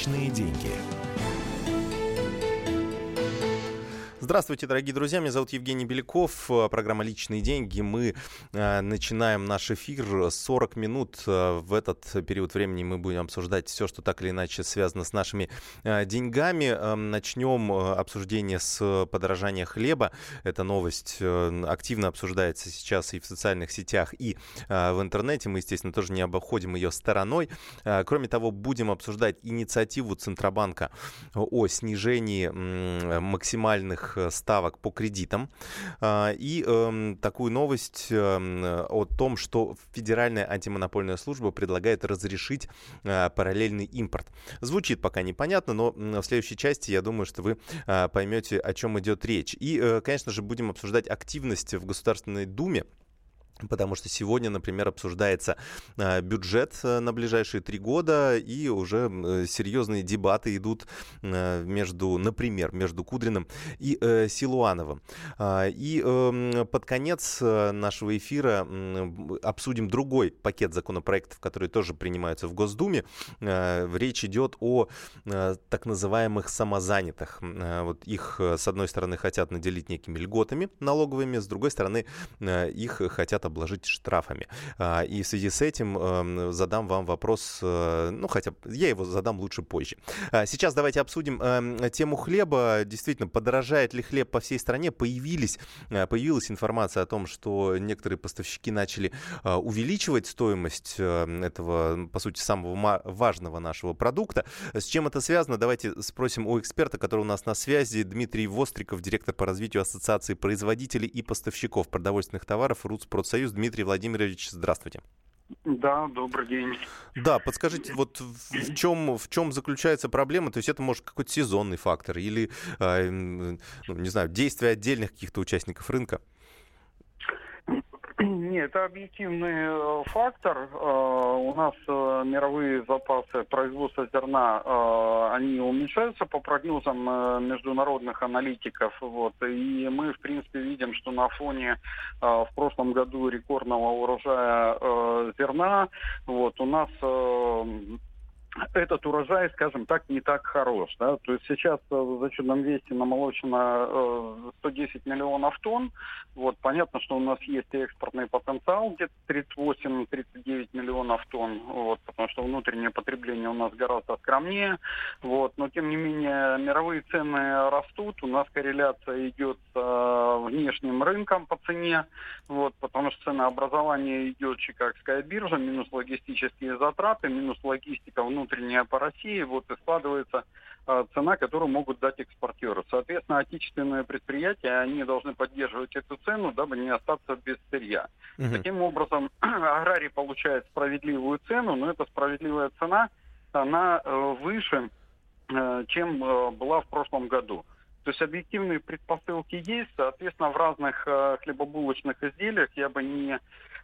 Личные деньги. Здравствуйте, дорогие друзья. Меня зовут Евгений Беляков. Э, программа «Личные деньги». Мы э, начинаем наш эфир 40 минут. Э, в этот период времени мы будем обсуждать все, что так или иначе связано с нашими деньгами. Э, начнем обсуждение с подорожания хлеба. Эта новость активно обсуждается сейчас и в социальных сетях, и в интернете. Мы, естественно, тоже не обходим ее стороной. Кроме того, будем обсуждать инициативу Центробанка о снижении максимальных ставок по кредитам. А, и эм, такую новость эм, о том, что Федеральная антимонопольная служба предлагает разрешить э, параллельный импорт. Звучит пока непонятно, но в следующей части я думаю, что вы э, поймете, о чем идет речь. И, э, конечно же, будем обсуждать активность в Государственной Думе Потому что сегодня, например, обсуждается э, бюджет э, на ближайшие три года, и уже серьезные дебаты идут э, между, например, между Кудриным и э, Силуановым. Э, и э, под конец нашего эфира обсудим другой пакет законопроектов, которые тоже принимаются в Госдуме. Речь идет о так называемых самозанятых. Вот их, с одной стороны, хотят наделить некими льготами налоговыми, с другой стороны, их хотят обложить штрафами. А, и в связи с этим эм, задам вам вопрос, э, ну, хотя я его задам лучше позже. А, сейчас давайте обсудим эм, тему хлеба. Действительно, подорожает ли хлеб по всей стране? Появились, э, появилась информация о том, что некоторые поставщики начали э, увеличивать стоимость этого, по сути, самого важного нашего продукта. С чем это связано? Давайте спросим у эксперта, который у нас на связи, Дмитрий Востриков, директор по развитию Ассоциации производителей и поставщиков продовольственных товаров РУЦ-Продсоюз Союз. Дмитрий Владимирович, здравствуйте. Да, добрый день. Да, подскажите, вот в чем, в чем заключается проблема? То есть это может какой-то сезонный фактор или, э, ну, не знаю, действия отдельных каких-то участников рынка? Это объективный э, фактор. Э, у нас э, мировые запасы производства зерна, они уменьшаются по прогнозам международных аналитиков. Вот. И мы, в принципе, видим, что на фоне в прошлом году рекордного урожая зерна вот, у нас этот урожай, скажем так, не так хорош. Да? То есть сейчас э, в зачетном весе намолочено 110 э, миллионов тонн. Вот, понятно, что у нас есть экспортный потенциал, где-то 38-39 миллионов тонн, вот, потому что внутреннее потребление у нас гораздо скромнее. Вот, но, тем не менее, мировые цены растут, у нас корреляция идет с внешним рынком по цене, вот, потому что ценообразование идет Чикагская биржа, минус логистические затраты, минус логистика внутренняя внутренняя по России, вот и складывается э, цена, которую могут дать экспортеры. Соответственно, отечественные предприятия, они должны поддерживать эту цену, дабы не остаться без сырья. Угу. Таким образом, аграрий получает справедливую цену, но эта справедливая цена, она э, выше, э, чем э, была в прошлом году. То есть объективные предпосылки есть, соответственно, в разных э, хлебобулочных изделиях я бы не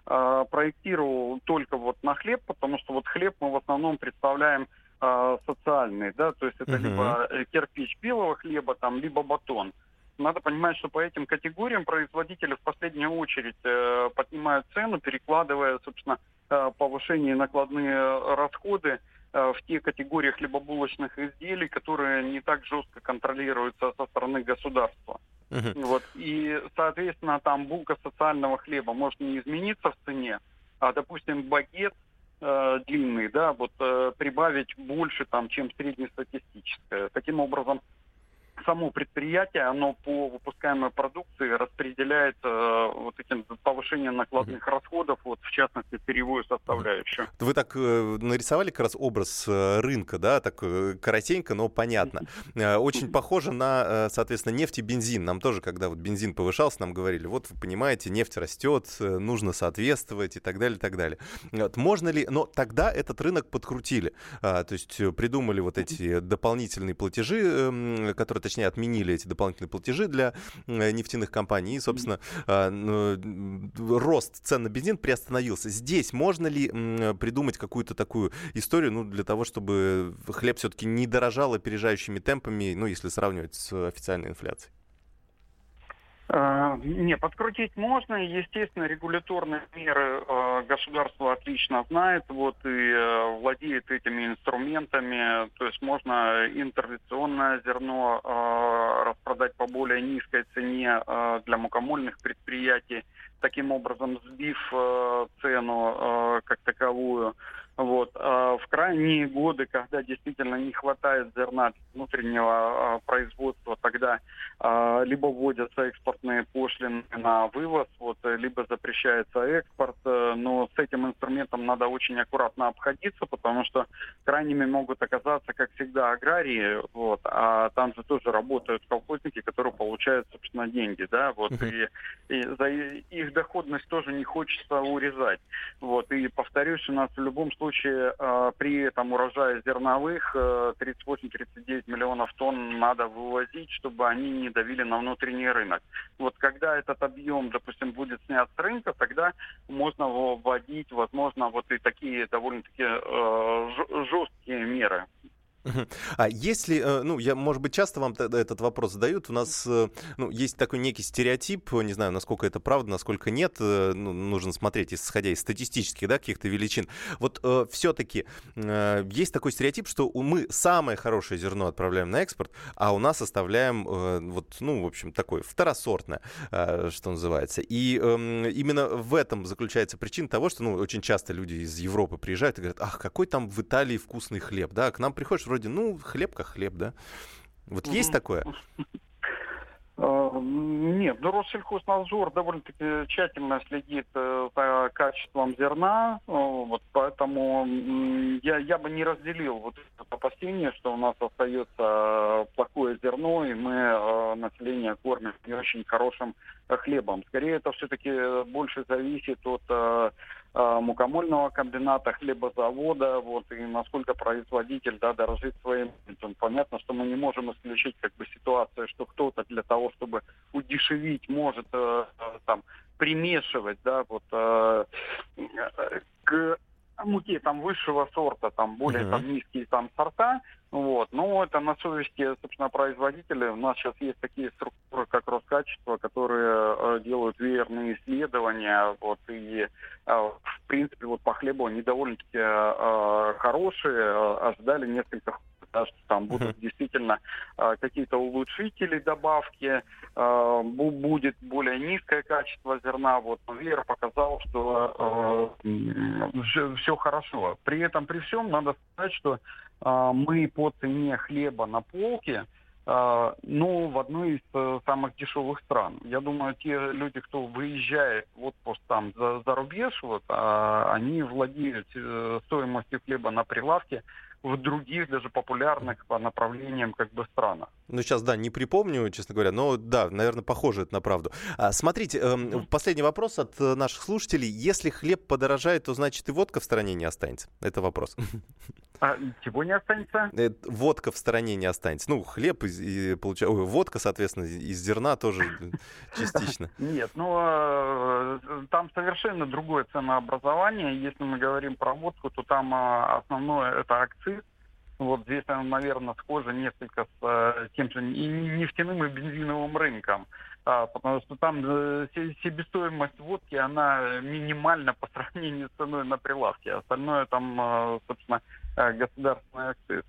э, проектировал только вот на хлеб, потому что вот хлеб мы в основном представляем э, социальный, да, то есть это uh-huh. либо э, кирпич белого хлеба, там, либо батон. Надо понимать, что по этим категориям производители в последнюю очередь э, поднимают цену, перекладывая, собственно, э, повышение накладные расходы э, в те категории хлебобулочных изделий, которые не так жестко контролируются со стороны государства. Uh-huh. Вот. И, соответственно, там булка социального хлеба может не измениться в цене, а, допустим, багет э, длинный, да, вот э, прибавить больше, там, чем среднестатистическое. Таким образом, само предприятие, оно по выпускаемой продукции распределяет э, вот этим повышением накладных угу. расходов, вот в частности перевую составляющую. Вы так э, нарисовали как раз образ э, рынка, да, так э, коротенько, но понятно. Э, очень похоже на, э, соответственно, нефть и бензин. Нам тоже, когда вот бензин повышался, нам говорили, вот вы понимаете, нефть растет, э, нужно соответствовать и так далее, и так далее. Вот, можно ли, но тогда этот рынок подкрутили, а, то есть придумали вот эти дополнительные платежи, э, которые точнее, отменили эти дополнительные платежи для э, нефтяных компаний, и, собственно, а, рост цен на бензин приостановился. Здесь можно ли придумать какую-то такую историю, ну, для того, чтобы хлеб все-таки не дорожал опережающими темпами, ну, если сравнивать с официальной инфляцией? А, не, подкрутить можно. Естественно, регуляторные меры э, государство отлично знает, вот и э, владеет этими инструментами. То есть можно интервенционное зерно э, распродать по более низкой цене для мукомольных предприятий, таким образом сбив цену как таковую. Вот. А в крайние годы, когда действительно не хватает зерна внутреннего а, производства, тогда а, либо вводятся экспортные пошлины на вывоз, вот, либо запрещается экспорт. Э, но с этим инструментом надо очень аккуратно обходиться, потому что крайними могут оказаться, как всегда, аграрии, вот, а там же тоже работают колхозники, которые получают, собственно, деньги, да, вот, и, и за их доходность тоже не хочется урезать. Вот, и повторюсь, у нас в любом случае случае э, при этом урожае зерновых э, 38-39 миллионов тонн надо вывозить, чтобы они не давили на внутренний рынок. Вот когда этот объем, допустим, будет снят с рынка, тогда можно вводить, возможно, вот и такие довольно-таки э, жесткие меры. А если, э, ну, я, может быть, часто вам этот вопрос задают, у нас, э, ну, есть такой некий стереотип, не знаю, насколько это правда, насколько нет, э, ну, нужно смотреть, исходя из статистических, да, каких-то величин. Вот э, все-таки э, есть такой стереотип, что мы самое хорошее зерно отправляем на экспорт, а у нас оставляем, э, вот, ну, в общем, такое второсортное, э, что называется. И э, именно в этом заключается причина того, что, ну, очень часто люди из Европы приезжают и говорят, ах, какой там в Италии вкусный хлеб, да, к нам приходишь, вроде, ну, хлеб как хлеб, да? Вот есть такое? А, нет, ну Россельхознадзор довольно-таки тщательно следит э, за качеством зерна, э, вот поэтому я, я бы не разделил вот это опасение, что у нас остается плохое зерно, и мы э, население кормим не очень хорошим хлебом. Скорее это все-таки больше зависит от мукомольного комбината, хлебозавода, вот, и насколько производитель, да, дорожит своим. Понятно, что мы не можем исключить, как бы, ситуацию, что кто-то для того, чтобы удешевить, может, э, э там, примешивать, да, вот, э, к муки там высшего сорта, там более uh-huh. там низкие там сорта, вот. Но это на совести, собственно, производителей. У нас сейчас есть такие структуры, как Роскачество, которые э, делают верные исследования, вот, и, э, в принципе, вот по хлебу они довольно-таки э, хорошие, э, ожидали несколько да, что там будут действительно э, какие-то улучшители, добавки, э, будет более низкое качество зерна. Вот Вера показал, что э, все, все хорошо. При этом, при всем, надо сказать, что э, мы по цене хлеба на полке ну, в одной из uh, самых дешевых стран. Я думаю, те люди, кто выезжает в отпуск там за, за рубеж, вот, uh, они владеют э, стоимостью хлеба на прилавке в других даже популярных по направлениям как бы странах. Ну, сейчас, да, не припомню, честно говоря, но да, наверное, похоже это на правду. А, смотрите, э, последний вопрос от э, наших слушателей. Если хлеб подорожает, то значит и водка в стране не останется? Это вопрос. А чего не останется? Э, водка в стороне не останется. Ну, хлеб и, и получается, ой, водка, соответственно, из зерна тоже частично. Нет, ну э, там совершенно другое ценообразование. Если мы говорим про водку, то там основное это акциз вот здесь, наверное, схоже несколько с э, тем же нефтяным и бензиновым рынком. А, потому что там э, себестоимость водки, она минимальна по сравнению с ценой на прилавке. Остальное там, э, собственно, государственный акциз.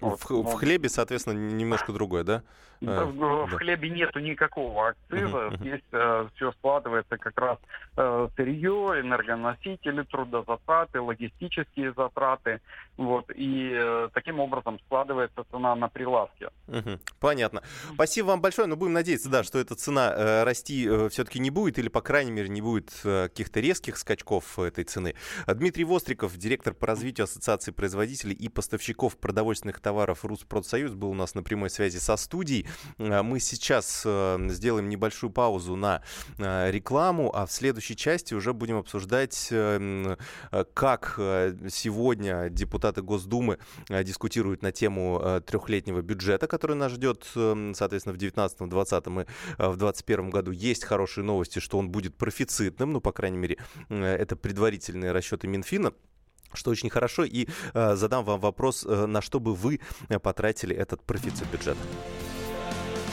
Вот, в, в хлебе, соответственно, немножко другое, да? Да, в да. хлебе нету никакого акциза. Uh-huh, Здесь э, все складывается как раз э, сырье, энергоносители, трудозатраты, логистические затраты. Вот, и э, таким образом складывается цена на прилавке. Uh-huh, понятно. Спасибо вам большое. Но будем надеяться, да, что эта цена э, расти э, все-таки не будет, или, по крайней мере, не будет э, каких-то резких скачков этой цены. Дмитрий Востриков, директор по развитию Ассоциации производителей и поставщиков продовольственных товаров Руспродсоюз, был у нас на прямой связи со студией. Э, мы сейчас э, сделаем небольшую паузу на э, рекламу, а в следующей части уже будем обсуждать, как сегодня депутаты Госдумы дискутируют на тему трехлетнего бюджета, который нас ждет, соответственно, в 2019-2020 и в 2021 году. Есть хорошие новости, что он будет профицитным, ну, по крайней мере, это предварительные расчеты Минфина что очень хорошо, и э, задам вам вопрос, э, на что бы вы потратили этот профицит бюджета.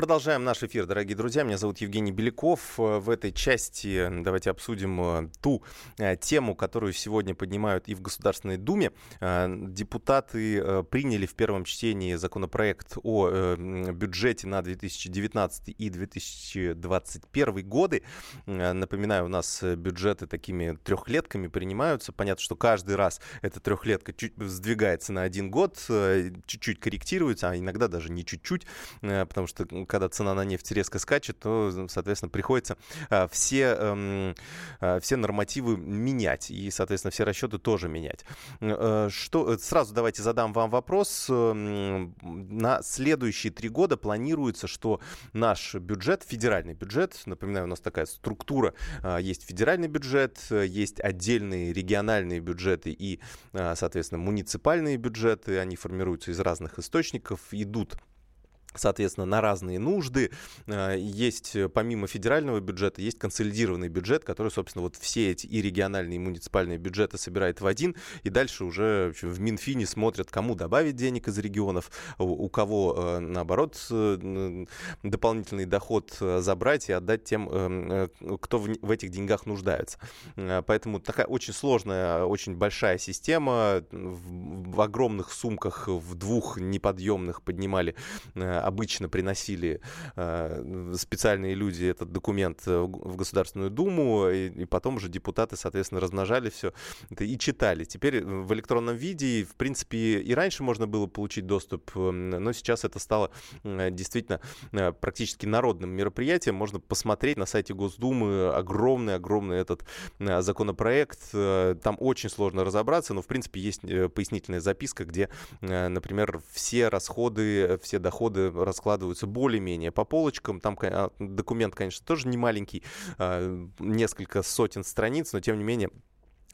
Продолжаем наш эфир, дорогие друзья. Меня зовут Евгений Беляков. В этой части давайте обсудим э, ту э, тему, которую сегодня поднимают и в Государственной Думе. Э, депутаты приняли в первом чтении законопроект о бюджете на 2019 и 2021 годы. Напоминаю, у нас бюджеты такими трехлетками принимаются. Понятно, что каждый раз эта трехлетка чуть сдвигается на один год, чуть-чуть корректируется, а иногда даже не чуть-чуть, потому что когда цена на нефть резко скачет, то, соответственно, приходится а, все, эм, а, все нормативы менять и, соответственно, все расчеты тоже менять. Э, что, э, сразу давайте задам вам вопрос. Эм, на следующие три года планируется, что наш бюджет, федеральный бюджет, напоминаю, у нас такая структура, а, есть федеральный бюджет, есть отдельные региональные бюджеты и, соответственно, муниципальные бюджеты, они формируются из разных источников, идут соответственно, на разные нужды. Э, есть, э, помимо федерального бюджета, есть консолидированный бюджет, который, собственно, вот все эти и региональные, и муниципальные бюджеты собирает в один, и дальше уже в Минфине смотрят, кому добавить денег из регионов, у кого, э, наоборот, дополнительный доход забрать и отдать тем, кто в этих деньгах нуждается. Поэтому такая очень сложная, очень большая система. В огромных сумках, в двух неподъемных поднимали обычно приносили э, специальные люди этот документ э, в Государственную Думу, и потом уже депутаты, соответственно, размножали все это и читали. Теперь в электронном виде, в принципе, и раньше можно было получить доступ, но сейчас это стало э, действительно практически народным мероприятием. Можно посмотреть на сайте Госдумы огромный-огромный этот законопроект. Там очень сложно разобраться, но, в принципе, есть пояснительная записка, где, например, все расходы, все доходы раскладываются более-менее по полочкам. Там а, документ, конечно, тоже не маленький, а, несколько сотен страниц, но тем не менее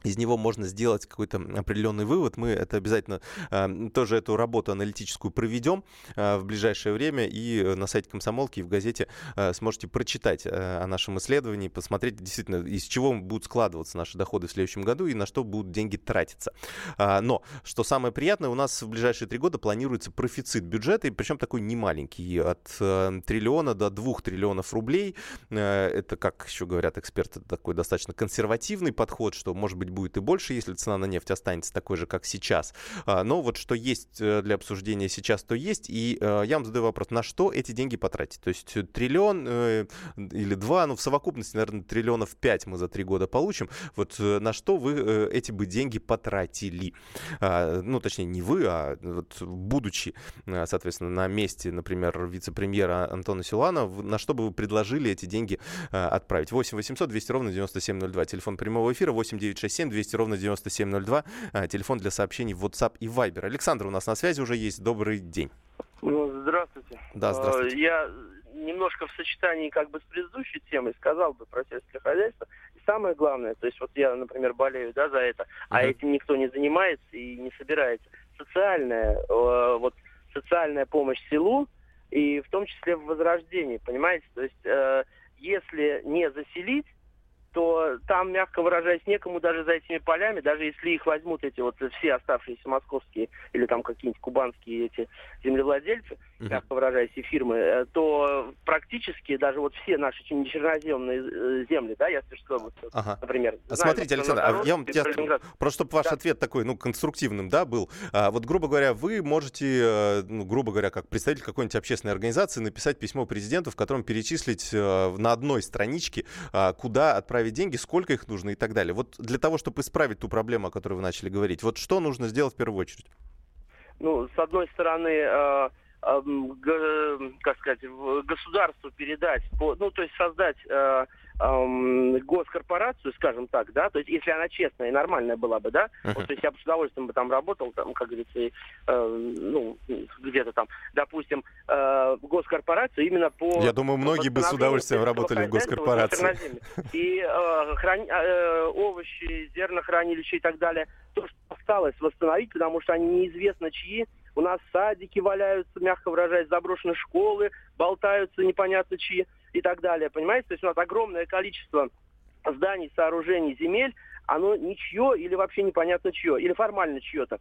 из него можно сделать какой-то определенный вывод. Мы это обязательно э, тоже эту работу аналитическую проведем э, в ближайшее время и на сайте комсомолки и в газете э, сможете прочитать э, о нашем исследовании, посмотреть действительно, из чего будут складываться наши доходы в следующем году и на что будут деньги тратиться. Э, но, что самое приятное, у нас в ближайшие три года планируется профицит бюджета, и причем такой немаленький, от э, триллиона до двух триллионов рублей. Э, это, как еще говорят эксперты, такой достаточно консервативный подход, что, может быть, будет и больше, если цена на нефть останется такой же, как сейчас. А, но вот что есть э, для обсуждения сейчас, то есть. И э, я вам задаю вопрос, на что эти деньги потратить? То есть триллион э, или два, ну в совокупности, наверное, триллионов пять мы за три года получим. Вот на что вы эти бы деньги потратили? А, ну, точнее, не вы, а вот будучи, соответственно, на месте, например, вице-премьера Антона Силана, на что бы вы предложили эти деньги отправить? 8 800 200 ровно 9702. Телефон прямого эфира 8 967 7 200 ровно 9702. А, телефон для сообщений в WhatsApp и Viber. Александр у нас на связи уже есть. Добрый день. Ну, здравствуйте. Да, здравствуйте. Я немножко в сочетании как бы с предыдущей темой сказал бы про сельское хозяйство. И самое главное, то есть вот я, например, болею да, за это, uh-huh. а этим никто не занимается и не собирается. Социальная, э, вот социальная помощь селу, и в том числе в возрождении, понимаете? То есть э, если не заселить, то там, мягко выражаясь, некому даже за этими полями, даже если их возьмут эти вот все оставшиеся московские или там какие-нибудь кубанские эти землевладельцы, uh-huh. мягко выражаясь, и фирмы, э, то практически даже вот все наши черноземные э, земли, да, я Тверской области, ага. например. А знаю, смотрите, Александр, а я вам тебя, просто чтобы ваш да. ответ такой, ну, конструктивным, да, был. А, вот, грубо говоря, вы можете, э, ну, грубо говоря, как представитель какой-нибудь общественной организации написать письмо президенту, в котором перечислить на одной страничке, а, куда отправить отправить деньги, сколько их нужно и так далее. Вот для того, чтобы исправить ту проблему, о которой вы начали говорить, вот что нужно сделать в первую очередь? Ну, с одной стороны, э, как сказать, государству передать, ну, то есть создать э, эм, госкорпорацию, скажем так, да, то есть если она честная и нормальная была бы, да, uh-huh. вот, то есть я бы с удовольствием бы там работал, там, как говорится, и, э, ну, где-то там, допустим, э, госкорпорацию именно по... Я думаю, многие бы с удовольствием работали в госкорпорации. И э, храни, э, овощи, зернохранилища и так далее, то, что осталось восстановить, потому что они неизвестно чьи, у нас садики валяются, мягко выражаясь, заброшенные школы, болтаются непонятно чьи и так далее. Понимаете? То есть у нас огромное количество зданий, сооружений, земель, оно ничье или вообще непонятно чье, или формально чье-то.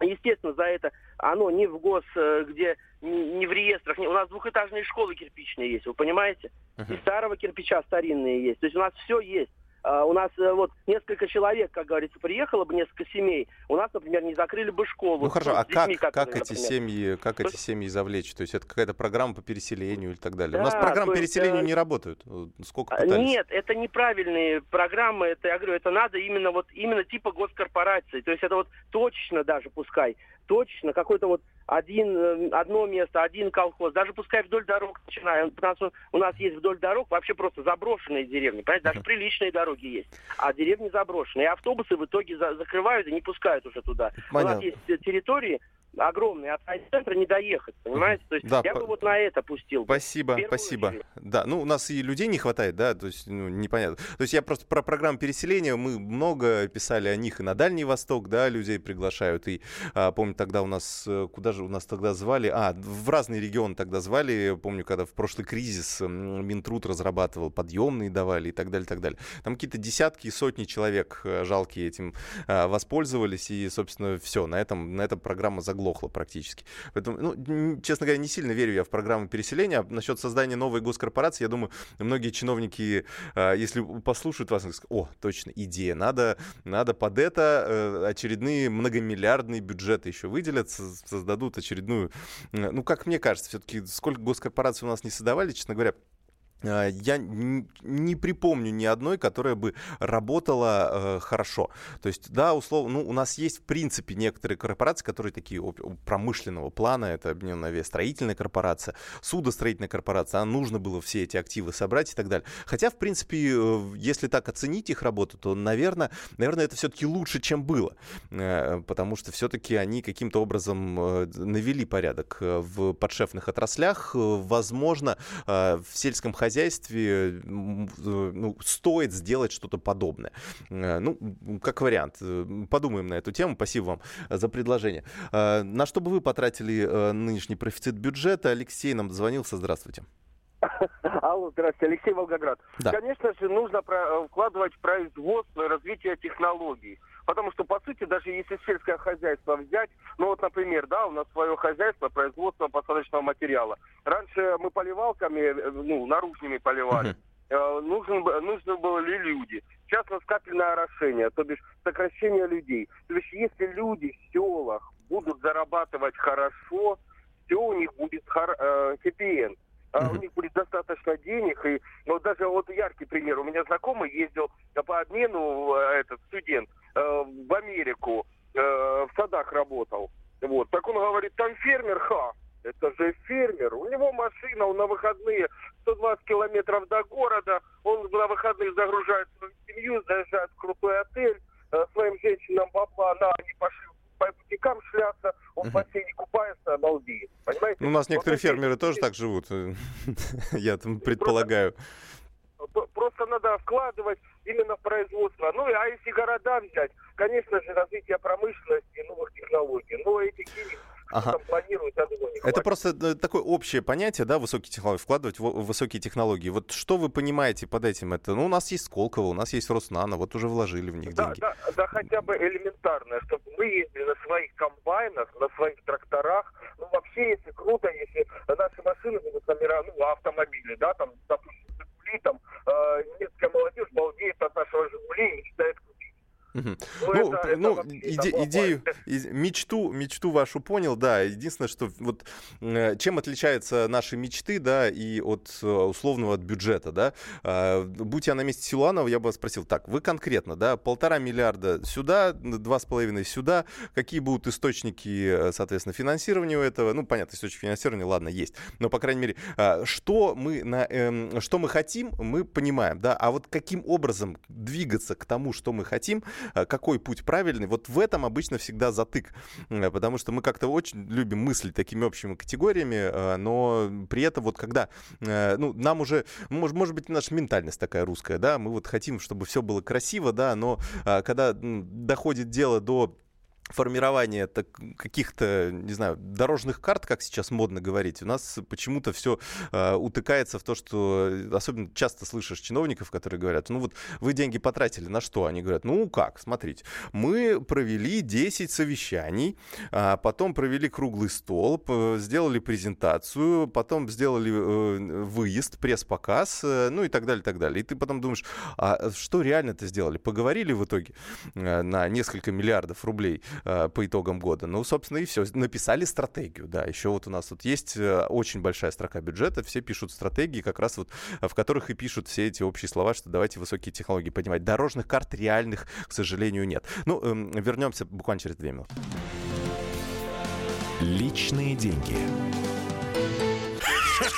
Естественно, за это оно не в гос, э, где не в реестрах. У нас двухэтажные школы кирпичные есть, вы понимаете? И старого кирпича старинные есть. То есть у нас все есть. А, у нас э, вот несколько человек, как говорится, приехало бы, несколько семей. У нас, например, не закрыли бы школу. Ну хорошо, а детьми, как, как эти семьи, как эти семьи завлечь? То есть это какая-то программа по переселению и так далее. Да, У нас программы по переселению э... не работают. Сколько а, пытались? Нет, это неправильные программы. Это я говорю, это надо именно вот именно типа госкорпорации. То есть это вот точечно даже пускай точечно какой-то вот один, э, одно место, один колхоз, даже пускай вдоль дорог начинаем, потому что у нас есть вдоль дорог вообще просто заброшенные деревни, понимаете, даже приличные дороги есть, а деревни заброшенные. И автобусы в итоге за закрывают и не пускают уже туда. Понятно. У нас есть территории, огромный, от центра не доехать, понимаете? То есть да, я по... бы вот на это пустил. Спасибо, спасибо. Очередь. Да, ну у нас и людей не хватает, да, то есть ну, непонятно. То есть я просто про программу переселения, мы много писали о них и на Дальний Восток, да, людей приглашают. И а, помню, тогда у нас, э, куда же у нас тогда звали? А, в разные регионы тогда звали. Помню, когда в прошлый кризис Минтруд разрабатывал, подъемные давали и так далее, так далее. Там какие-то десятки и сотни человек э, жалкие этим а, воспользовались, и, собственно, все, на этом, на этом программа заглохла заглохло практически. Поэтому, ну, честно говоря, не сильно верю я в программу переселения. А насчет создания новой госкорпорации, я думаю, многие чиновники, а, если послушают вас, скажут, о, точно, идея, надо, надо под это э, очередные многомиллиардные бюджеты еще выделят, создадут очередную, ну, как мне кажется, все-таки сколько госкорпораций у нас не создавали, честно говоря, я не припомню ни одной, которая бы работала э, хорошо. То есть, да, условно, ну, у нас есть, в принципе, некоторые корпорации, которые такие промышленного плана. Это Объединенная авиастроительная корпорация, судостроительная корпорация. А нужно было все эти активы собрать и так далее. Хотя, в принципе, э, если так оценить их работу, то, наверное, наверное это все-таки лучше, чем было. Э, потому что все-таки они каким-то образом э, навели порядок э, в подшефных отраслях. Возможно, в сельском хозяйстве хозяйстве ну, стоит сделать что-то подобное. Э, ну, как вариант. Э, подумаем на эту тему. Спасибо вам за предложение. Э, на что бы вы потратили нынешний профицит бюджета? Алексей нам дозвонился. Здравствуйте. Алло, здравствуйте, Алексей Волгоград. Да. Конечно же, нужно вкладывать в производство и развитие технологий. Потому что, по сути, даже если сельское хозяйство взять, ну вот, например, да, у нас свое хозяйство, производство посадочного материала. Раньше мы поливалками, э, ну, наружными поливали. Uh-huh. Нужен, нужны были люди. Сейчас у нас капельное орошение, то бишь сокращение людей. То есть если люди в селах будут зарабатывать хорошо, все у них будет хор, э, хэппи Uh-huh. У них будет достаточно денег. И вот даже вот яркий пример. У меня знакомый ездил по обмену, э, этот студент, Э, в Америку, э, в садах работал. Вот. Так он говорит, там фермер, ха, это же фермер. У него машина, он на выходные 120 километров до города, он на выходных загружает свою семью, заезжает в крутой отель, э, своим женщинам бабла, на, они пошли по бутикам шляться, он в бассейне купается, обалдеет. Понимаете? Ну, у нас некоторые вот фермеры тоже так живут, я там предполагаю. Просто, просто надо вкладывать именно в производство. Ну, а если города взять, конечно же, развитие промышленности, новых технологий. Но эти денег ага. там планируют, я думаю, не Это просто э, такое общее понятие, да, высокие технологии, вкладывать в высокие технологии. Вот что вы понимаете под этим? Это, ну, у нас есть Сколково, у нас есть Роснано, вот уже вложили в них да, деньги. Да, да, хотя бы элементарное, чтобы мы ездили на своих комбайнах, на своих тракторах. Ну, вообще, если круто, если наши машины будут номера, ну, автомобили, да, там, допустим, там, э, немецкая молодежь балдеет от нашего «Жигули» и мечтает Ну, ну, это, ну это иде, идею, мечту, мечту вашу понял, да. Единственное, что вот э, чем отличаются наши мечты, да, и от э, условного от бюджета, да. А, будь я на месте Силуанова, я бы спросил, так, вы конкретно, да, полтора миллиарда сюда, два с половиной сюда, какие будут источники, э, соответственно, финансирования у этого? Ну, понятно, источник финансирования, ладно, есть, но, по крайней мере, а, что мы, на, эм, что мы хотим, мы понимаем, да, а вот каким образом двигаться к тому, что мы хотим, какой путь правильный, вот в этом обычно всегда затык, потому что мы как-то очень любим мыслить такими общими категориями, а, но при этом вот когда, э, ну, нам уже, может, может быть, наша ментальность такая русская, да, мы вот хотим, чтобы все было красиво, да, но когда доходит дело до формирование каких-то, не знаю, дорожных карт, как сейчас модно говорить, у нас почему-то все э, утыкается в то, что особенно часто слышишь чиновников, которые говорят, ну вот вы деньги потратили на что? Они говорят, ну как, смотрите, мы провели 10 совещаний, а потом провели круглый стол, сделали презентацию, потом сделали э, выезд, пресс-показ, э, ну и так далее, так далее. И ты потом думаешь, а что реально это сделали? Поговорили в итоге э, на несколько миллиардов рублей Э, по итогам года. Ну, собственно, и все. Написали стратегию, да. Еще вот у нас тут есть э, очень большая строка бюджета, все пишут стратегии, как раз вот в которых и пишут все эти общие слова, что давайте высокие технологии поднимать. Дорожных карт реальных, к сожалению, нет. Ну, эм, вернемся буквально через две минуты. Личные деньги.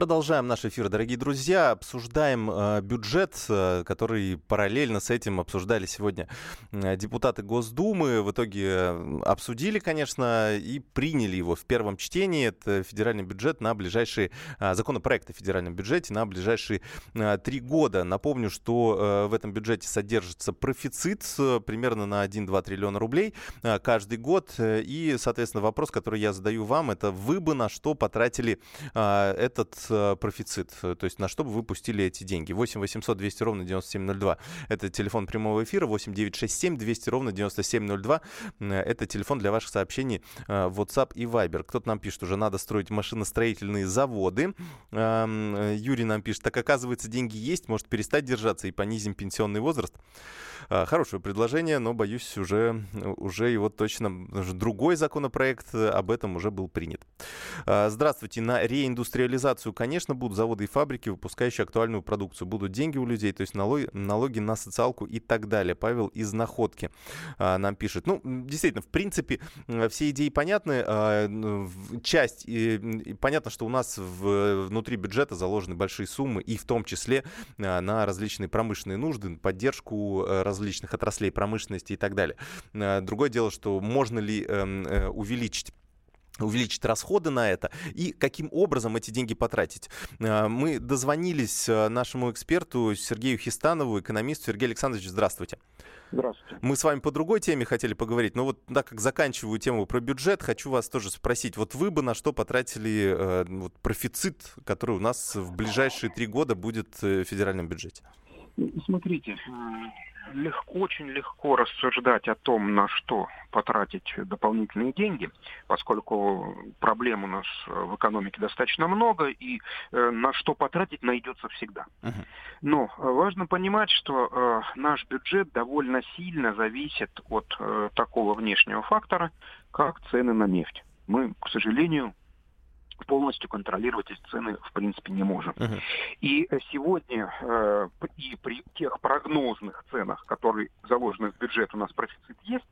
Продолжаем наш эфир, дорогие друзья. Обсуждаем э, бюджет, э, который параллельно с этим обсуждали сегодня э, депутаты Госдумы. В итоге э, обсудили, конечно, и приняли его в первом чтении. Это федеральный бюджет на ближайшие... Э, законопроект о федеральном бюджете на ближайшие э, три года. Напомню, что э, в этом бюджете содержится профицит э, примерно на 1-2 триллиона рублей э, каждый год. И, соответственно, вопрос, который я задаю вам, это вы бы на что потратили э, этот Э, профицит? То есть на что бы вы пустили эти деньги? 8 800 200 ровно 9702. Это телефон прямого эфира. 8 967 200 ровно 9702. Э, это телефон для ваших сообщений э, в WhatsApp и Viber. Кто-то нам пишет, уже надо строить машиностроительные заводы. Эм, Юрий нам пишет, так оказывается деньги есть, может перестать держаться и понизим пенсионный возраст. Хорошее предложение, но, боюсь, уже, уже его точно... Другой законопроект об этом уже был принят. Здравствуйте. На реиндустриализацию конечно, будут заводы и фабрики, выпускающие актуальную продукцию. Будут деньги у людей, то есть налоги, налоги на социалку и так далее. Павел из Находки а, нам пишет. Ну, действительно, в принципе, все идеи понятны. А, часть, и, и понятно, что у нас в, внутри бюджета заложены большие суммы, и в том числе а, на различные промышленные нужды, поддержку а, различных отраслей промышленности и так далее. А, другое дело, что можно ли эм, э, увеличить увеличить расходы на это и каким образом эти деньги потратить. А, мы дозвонились а, нашему эксперту Сергею Хистанову, экономисту. Сергей Александрович, здравствуйте. Здравствуйте. Мы с вами по другой теме хотели поговорить, но вот так как заканчиваю тему про бюджет, хочу вас тоже спросить. Вот вы бы на что потратили э, вот, профицит, который у нас в ближайшие три года будет э, в федеральном бюджете? Смотрите, легко, очень легко рассуждать о том, на что потратить дополнительные деньги, поскольку проблем у нас в экономике достаточно много, и э, на что потратить найдется всегда. Но важно понимать, что э, наш бюджет довольно сильно зависит от э, такого внешнего фактора, как цены на нефть. Мы, к сожалению, полностью контролировать эти цены в принципе не можем. Uh-huh. И сегодня э, и при тех прогнозных ценах, которые заложены в бюджет, у нас профицит есть,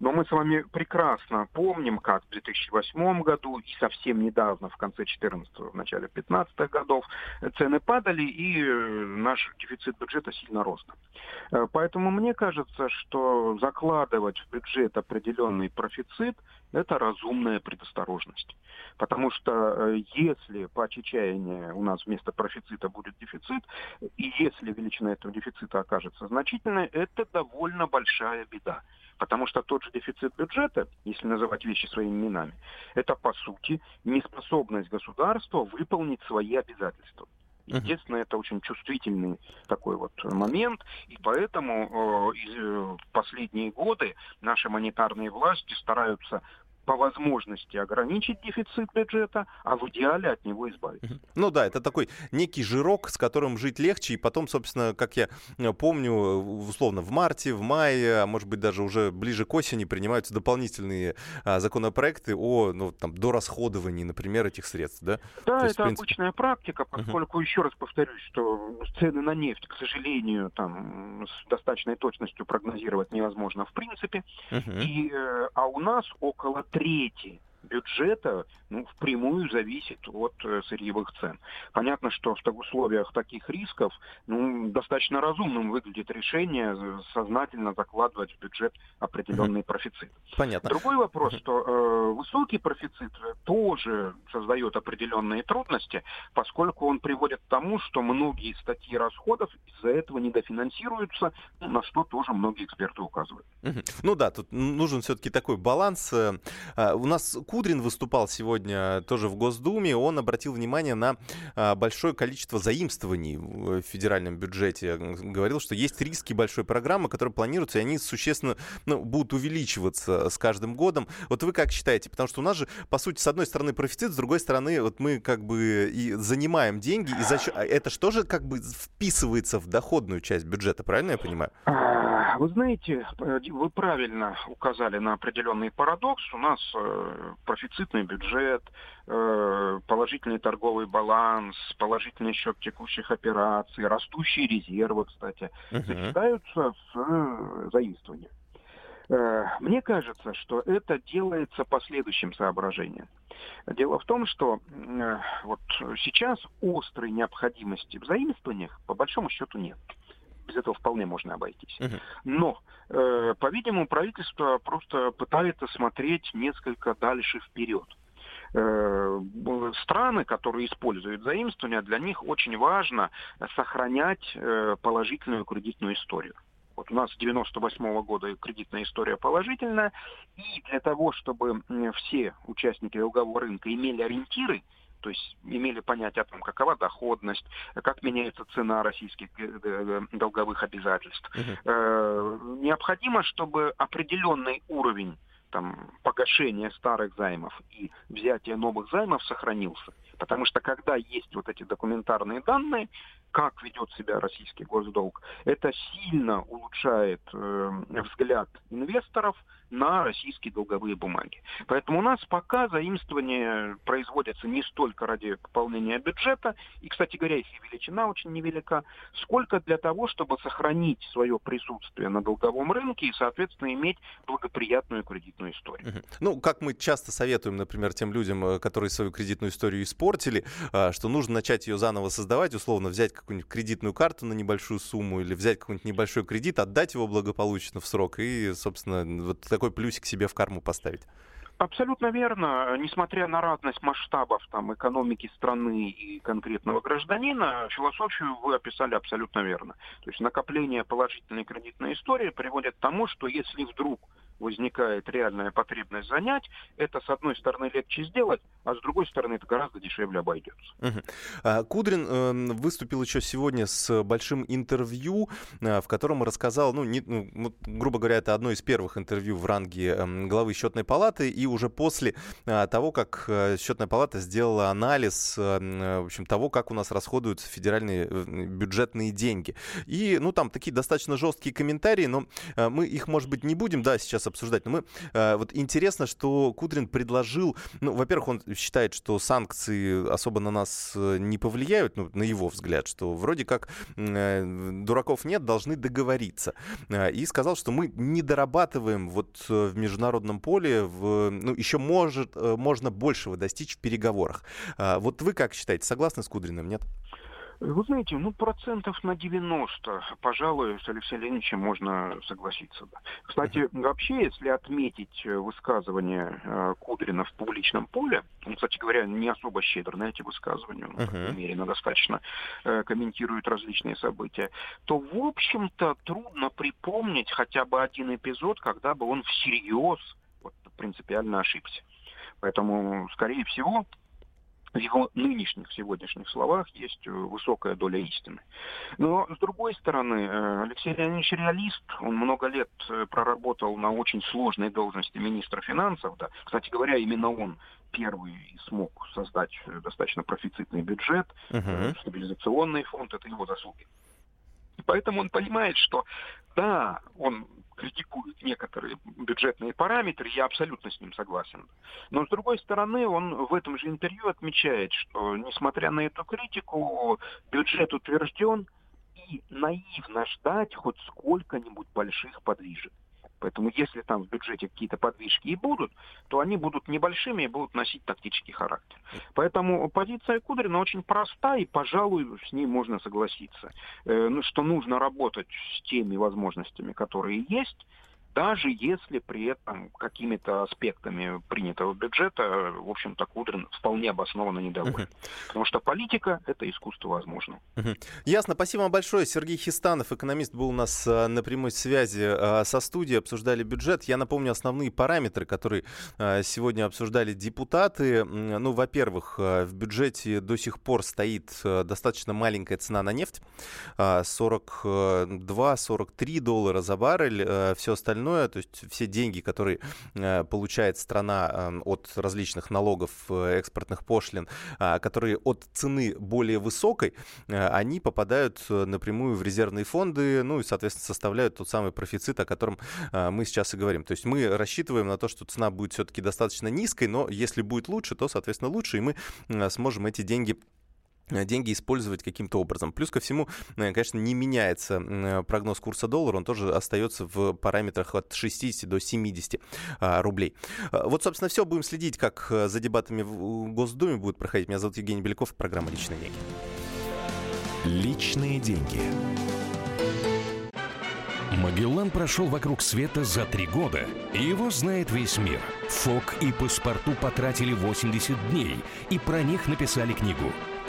Но мы с вами прекрасно помним, как в 2008 году и совсем недавно, в конце 2014 в начале 2015 годов, цены падали и э, наш дефицит бюджета сильно рос. Э, поэтому мне кажется, что закладывать в бюджет определенный профицит – это разумная предосторожность. Потому что э, если по отчаянию у нас вместо профицита будет дефицит, и если величина этого дефицита окажется значительной, это довольно большая беда. Потому что тот же дефицит бюджета, если называть вещи своими именами, это по сути неспособность государства выполнить свои обязательства. Естественно, это очень чувствительный такой вот момент, и поэтому э, э, последние годы наши монетарные власти стараются по возможности ограничить дефицит бюджета, а в идеале от него избавиться. Ну да, это такой некий жирок, с которым жить легче, и потом, собственно, как я э, помню, условно, в марте, в мае, а может быть даже уже ближе к осени принимаются дополнительные а, законопроекты о ну, там, дорасходовании, например, этих средств, да? Да, есть, это принципе... обычная практика, поскольку, uh-huh. еще раз повторюсь, что цены на нефть, к сожалению, там с достаточной точностью прогнозировать невозможно в принципе, uh-huh. и, э, а у нас около трети бюджета ну, впрямую зависит от э, сырьевых цен. Понятно, что в условиях таких рисков ну, достаточно разумным выглядит решение сознательно закладывать в бюджет определенный профицит. Понятно. Другой вопрос, что э, высокий профицит тоже создает определенные трудности, поскольку он приводит к тому, что многие статьи расходов из-за этого недофинансируются, ну, на что тоже многие эксперты указывают. Ну да, тут нужен все-таки такой баланс. Э, а, у нас Кудрин выступал сегодня тоже в Госдуме. Он обратил внимание на а, большое количество заимствований в федеральном бюджете. Говорил, что есть риски большой программы, которые планируются, и они существенно ну, будут увеличиваться с каждым годом. Вот вы как считаете? Потому что у нас же, по сути, с одной стороны профицит, с другой стороны, вот мы как бы и занимаем деньги, и за счет... А это что же как бы вписывается в доходную часть бюджета, правильно я понимаю? А, вы знаете, вы правильно указали на определенный парадокс. У нас э, профицитный бюджет, э, положительный торговый баланс, положительный счет текущих операций, растущие резервы, кстати, uh-huh. сочетаются с э, заимствованием. Э, мне кажется, что это делается по следующим соображениям. Дело в том, что вот сейчас острой необходимости в заимствованиях по большому счету нет без этого вполне можно обойтись. Но, э, по-видимому, правительство просто пытается смотреть несколько дальше вперед. Э, страны, которые используют заимствования, для них очень важно сохранять э, положительную кредитную историю. Вот у нас с 98 -го года кредитная история положительная, и для того, чтобы все участники долгового рынка имели ориентиры, то есть имели понятие о том, какова доходность, как меняется цена российских э, э, долговых обязательств. Uh-huh. Необходимо, чтобы определенный уровень там, погашения старых займов и взятия новых займов сохранился. Потому что когда есть вот эти документарные данные, как ведет себя российский госдолг, это сильно улучшает э, взгляд инвесторов на российские долговые бумаги. Поэтому у нас пока заимствования производятся не столько ради пополнения бюджета, и, кстати говоря, их величина очень невелика, сколько для того, чтобы сохранить свое присутствие на долговом рынке и, соответственно, иметь благоприятную кредитную историю. Ну, как мы часто советуем, например, тем людям, э, которые свою кредитную историю испортили, э, что нужно начать ее заново создавать, условно взять какую-нибудь кредитную карту на небольшую сумму или взять какой-нибудь небольшой кредит, отдать его благополучно в срок и, собственно, вот такой плюсик себе в карму поставить. Абсолютно верно. Несмотря на разность масштабов там, экономики страны и конкретного гражданина, философию вы описали абсолютно верно. То есть накопление положительной кредитной истории приводит к тому, что если вдруг возникает реальная потребность занять, это, с одной стороны, легче сделать, а с другой стороны, это гораздо дешевле обойдется. Угу. Кудрин э, выступил еще сегодня с большим интервью, э, в котором рассказал, ну, не, ну, грубо говоря, это одно из первых интервью в ранге э, главы счетной палаты, и уже после э, того, как э, счетная палата сделала анализ, в общем, того, как у нас расходуются федеральные бюджетные деньги. И, ну, там такие достаточно жесткие комментарии, но мы их, может быть, не будем, да, сейчас обсуждать. Но мы, вот интересно, что Кудрин предложил, ну, во-первых, он считает, что санкции особо на нас не повлияют, ну, на его взгляд, что вроде как дураков нет, должны договориться. И сказал, что мы не дорабатываем вот в международном поле, в, ну, еще может, можно большего достичь в переговорах. Вот вы как считаете, согласны с Кудриным, нет? Вы знаете, ну, процентов на 90, пожалуй, с Алексеем Леонидовичем можно согласиться. Да. Кстати, вообще, если отметить э, высказывание э, Кудрина в публичном поле, он, кстати говоря, не особо щедр на эти высказывания, он, uh-huh. намеренно достаточно э, комментирует различные события, то, в общем-то, трудно припомнить хотя бы один эпизод, когда бы он всерьез вот, принципиально ошибся. Поэтому, скорее всего, в его нынешних, сегодняшних словах есть э, высокая доля истины. Но, с другой стороны, э, Алексей Леонидович реалист, он много лет э, проработал на очень сложной должности министра финансов. Да. Кстати говоря, именно он первый смог создать достаточно профицитный бюджет, uh-huh. стабилизационный фонд, это его заслуги. Поэтому он понимает, что да, он критикует некоторые бюджетные параметры, я абсолютно с ним согласен. Но, с другой стороны, он в этом же интервью отмечает, что, несмотря на эту критику, бюджет утвержден, и наивно ждать хоть сколько-нибудь больших подвижек. Поэтому если там в бюджете какие-то подвижки и будут, то они будут небольшими и будут носить тактический характер. Поэтому позиция Кудрина очень проста, и, пожалуй, с ней можно согласиться. Э, ну, что нужно работать с теми возможностями, которые есть, даже если при этом какими-то аспектами принятого бюджета, в общем-то, Кудрин вполне обоснованно недоволен. Uh-huh. Потому что политика — это искусство возможного. Uh-huh. Ясно. Спасибо вам большое. Сергей Хистанов, экономист, был у нас а, на прямой связи а, со студией, обсуждали бюджет. Я напомню основные параметры, которые а, сегодня обсуждали депутаты. Ну, во-первых, в бюджете до сих пор стоит достаточно маленькая цена на нефть. 42-43 доллара за баррель. Все остальное остальное, то есть все деньги, которые э, получает страна э, от различных налогов, э, экспортных пошлин, а, которые от цены более высокой, они попадают напрямую в резервные фонды, ну и, соответственно, составляют тот самый профицит, о котором мы сейчас и говорим. То есть мы рассчитываем на то, что цена будет все-таки достаточно низкой, но если будет лучше, то, соответственно, лучше, и мы сможем эти деньги Э, деньги использовать каким-то образом. Плюс ко всему, э, конечно, не меняется э, прогноз курса доллара, он тоже остается в параметрах от 60 до 70 а, рублей. Вот, собственно, все. Будем следить, как за дебатами в Госдуме будут проходить. Меня зовут Евгений Беляков, программа «Личные деньги». Личные деньги. Магеллан прошел вокруг света за три года, и его знает весь мир. Фок и паспорту потратили 80 дней, и про них написали книгу –